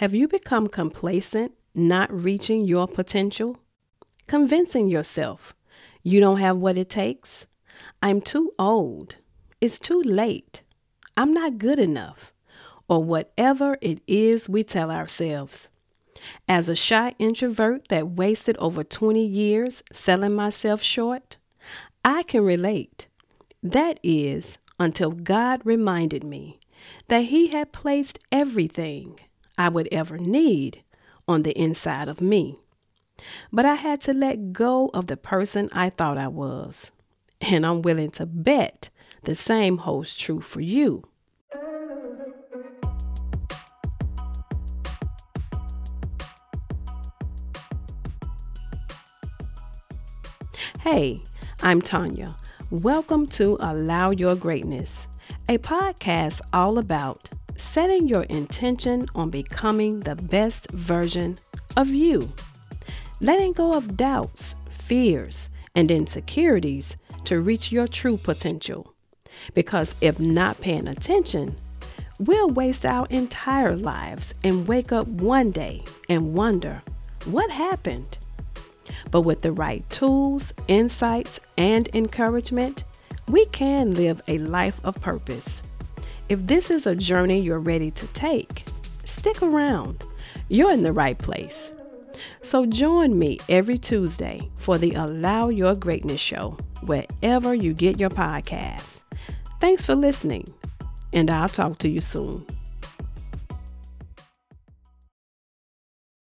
Have you become complacent, not reaching your potential? Convincing yourself you don't have what it takes? I'm too old. It's too late. I'm not good enough. Or whatever it is we tell ourselves. As a shy introvert that wasted over 20 years selling myself short, I can relate. That is, until God reminded me that He had placed everything I would ever need on the inside of me. But I had to let go of the person I thought I was. And I'm willing to bet the same holds true for you. Hey, I'm Tonya. Welcome to Allow Your Greatness, a podcast all about setting your intention on becoming the best version of you, letting go of doubts, fears, and insecurities to reach your true potential. Because if not paying attention, we'll waste our entire lives and wake up one day and wonder what happened. But with the right tools, insights, and encouragement, we can live a life of purpose. If this is a journey you're ready to take, stick around. You're in the right place. So join me every Tuesday for the Allow Your Greatness Show, wherever you get your podcasts. Thanks for listening, and I'll talk to you soon.